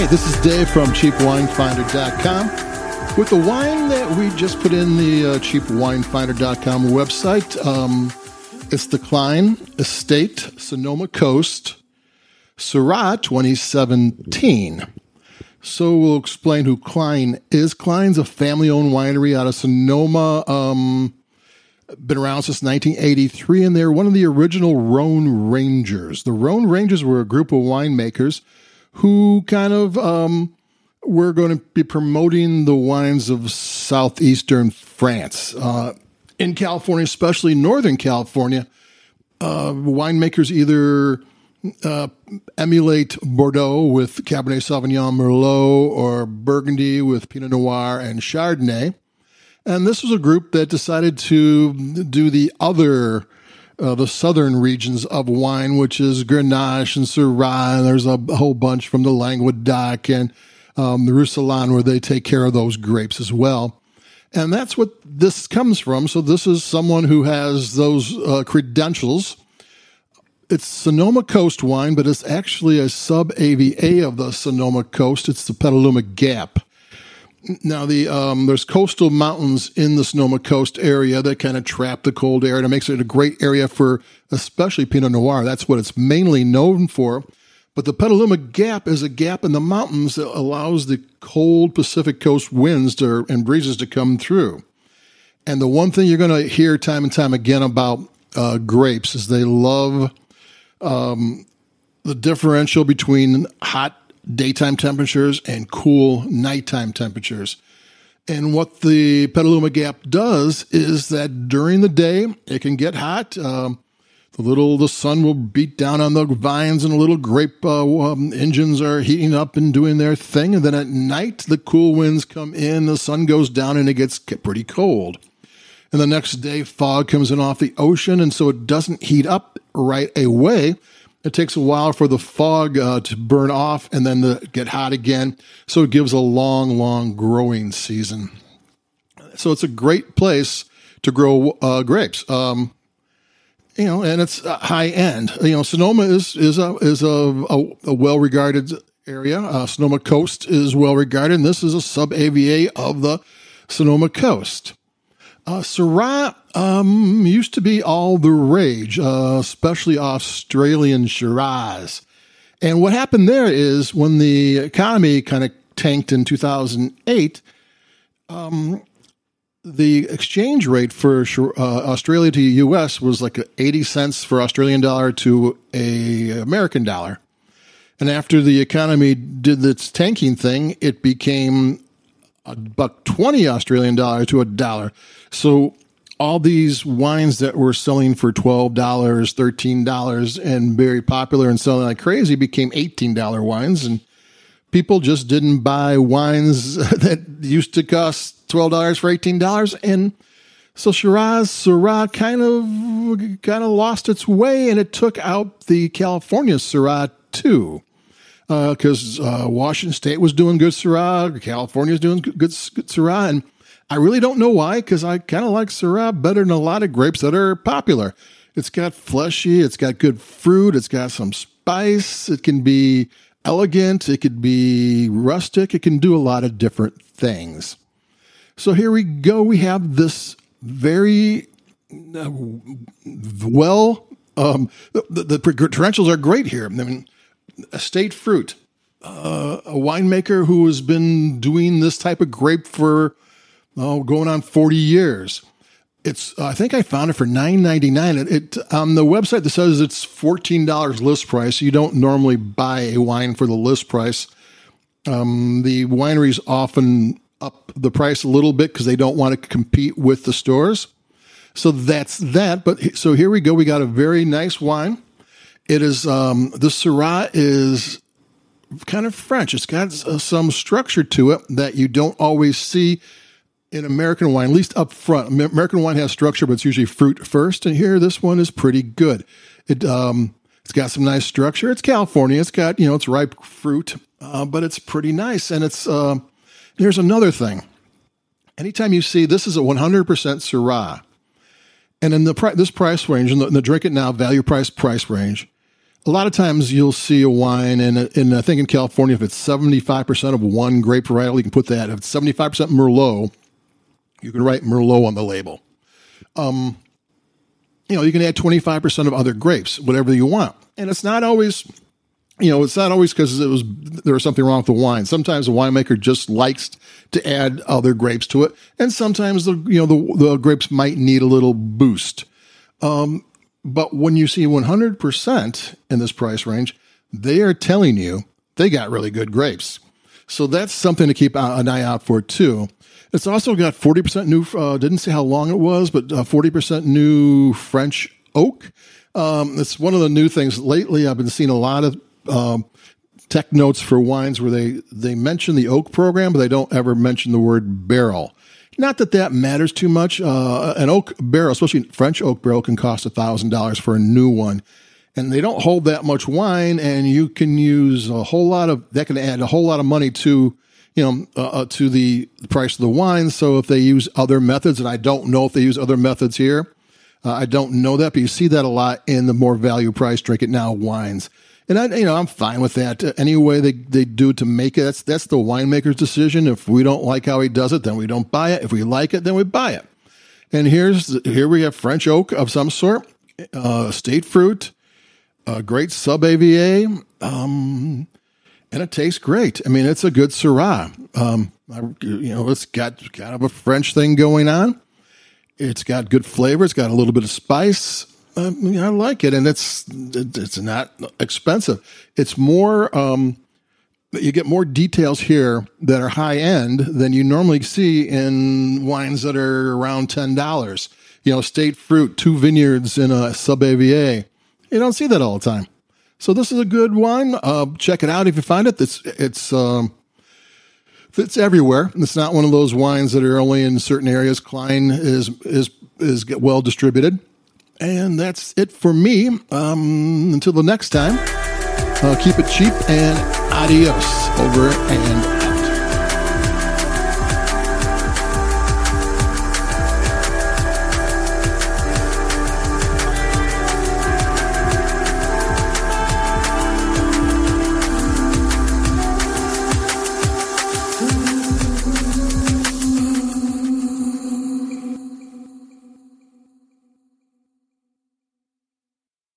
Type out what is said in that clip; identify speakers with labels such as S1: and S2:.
S1: Hey, this is Dave from CheapWineFinder.com with the wine that we just put in the uh, CheapWineFinder.com website. Um, it's the Cline Estate Sonoma Coast Syrah 2017. So we'll explain who Cline is. Cline's a family-owned winery out of Sonoma. Um, been around since 1983, and they're one of the original Rhone Rangers. The Rhone Rangers were a group of winemakers who kind of um, were going to be promoting the wines of southeastern France. Uh, in California, especially Northern California, uh, winemakers either uh, emulate Bordeaux with Cabernet Sauvignon Merlot or Burgundy with Pinot Noir and Chardonnay. And this was a group that decided to do the other, uh, the southern regions of wine, which is Grenache and Syrah. And there's a whole bunch from the Languedoc and um, the Roussillon where they take care of those grapes as well. And that's what this comes from. So this is someone who has those uh, credentials. It's Sonoma Coast wine, but it's actually a sub AVA of the Sonoma Coast. It's the Petaluma Gap. Now, the um, there's coastal mountains in the Sonoma Coast area that kind of trap the cold air, and it makes it a great area for especially Pinot Noir. That's what it's mainly known for. But the Petaluma Gap is a gap in the mountains that allows the cold Pacific Coast winds to, and breezes to come through. And the one thing you're going to hear time and time again about uh, grapes is they love um, the differential between hot daytime temperatures and cool nighttime temperatures. And what the Petaluma Gap does is that during the day it can get hot. Um, the little the sun will beat down on the vines, and the little grape uh, um, engines are heating up and doing their thing. And then at night, the cool winds come in, the sun goes down, and it gets pretty cold. And the next day, fog comes in off the ocean, and so it doesn't heat up right away. It takes a while for the fog uh, to burn off and then to get hot again. So it gives a long, long growing season. So it's a great place to grow uh, grapes. Um, you know, and it's high end. You know, Sonoma is is a is a, a, a well regarded area. Uh, Sonoma Coast is well regarded, and this is a sub AVA of the Sonoma Coast. Uh, Syrah um, used to be all the rage, uh, especially Australian Shiraz. And what happened there is when the economy kind of tanked in 2008, um, the exchange rate for uh, Australia to US was like 80 cents for Australian dollar to a American dollar. And after the economy did its tanking thing, it became a buck 20 Australian dollar to a dollar. So all these wines that were selling for $12, $13 and very popular and selling like crazy became $18 wines and people just didn't buy wines that used to cost $12 for $18 and so Shiraz Syrah kind of kind of lost its way and it took out the California Syrah too because uh, uh, Washington State was doing good Syrah, California doing good, good Syrah, and I really don't know why because I kind of like Syrah better than a lot of grapes that are popular. It's got fleshy, it's got good fruit, it's got some spice, it can be elegant, it could be rustic, it can do a lot of different things. So here we go. We have this very uh, well. Um, the, the, the credentials are great here. I mean, estate fruit, uh, a winemaker who has been doing this type of grape for oh, going on 40 years. It's I think I found it for nine ninety nine. It, it on the website that says it's fourteen dollars list price. You don't normally buy a wine for the list price. Um, the wineries often up the price a little bit because they don't want to compete with the stores. So that's that. But so here we go. We got a very nice wine. It is um, the Syrah is kind of French. It's got uh, some structure to it that you don't always see in American wine, at least up front. American wine has structure, but it's usually fruit first. And here, this one is pretty good. It um, it's got some nice structure. It's California. It's got you know it's ripe fruit, uh, but it's pretty nice. And it's uh, here's another thing. Anytime you see this is a 100% Syrah, and in the pri- this price range, in the, in the drink it now value price price range, a lot of times you'll see a wine, and, and I think in California, if it's 75% of one grape varietal, you can put that. If it's 75% Merlot, you can write Merlot on the label. Um, you know, you can add 25% of other grapes, whatever you want. And it's not always, you know, it's not always because it was there was something wrong with the wine. Sometimes the winemaker just likes to add other grapes to it, and sometimes the you know the the grapes might need a little boost. Um, but when you see 100% in this price range, they are telling you they got really good grapes. So that's something to keep an eye out for too. It's also got 40% new, uh, didn't say how long it was, but uh, 40% new French oak. Um, it's one of the new things lately. I've been seeing a lot of um, tech notes for wines where they, they mention the oak program, but they don't ever mention the word barrel. Not that that matters too much. Uh, an oak barrel, especially French oak barrel, can cost $1,000 for a new one. And they don't hold that much wine, and you can use a whole lot of that can add a whole lot of money to you know uh, uh to the price of the wine. So if they use other methods, and I don't know if they use other methods here, uh, I don't know that, but you see that a lot in the more value price drink it now wines. And I, you know, I'm fine with that. Uh, any way they, they do to make it, that's, that's the winemaker's decision. If we don't like how he does it, then we don't buy it. If we like it, then we buy it. And here's, here we have French oak of some sort, uh, state fruit, a great sub AVA, um, and it tastes great. I mean, it's a good Syrah. Um, I, you know, it's got kind of a French thing going on. It's got good flavor. It's got a little bit of spice. I, mean, I like it, and it's it's not expensive. It's more um, you get more details here that are high end than you normally see in wines that are around ten dollars. You know, state fruit, two vineyards in a sub AVA. You don't see that all the time. So this is a good wine. Uh, check it out if you find it. It's it's um, it's everywhere. It's not one of those wines that are only in certain areas. Cline is is is well distributed. And that's it for me. Um, until the next time, uh, keep it cheap and adios over and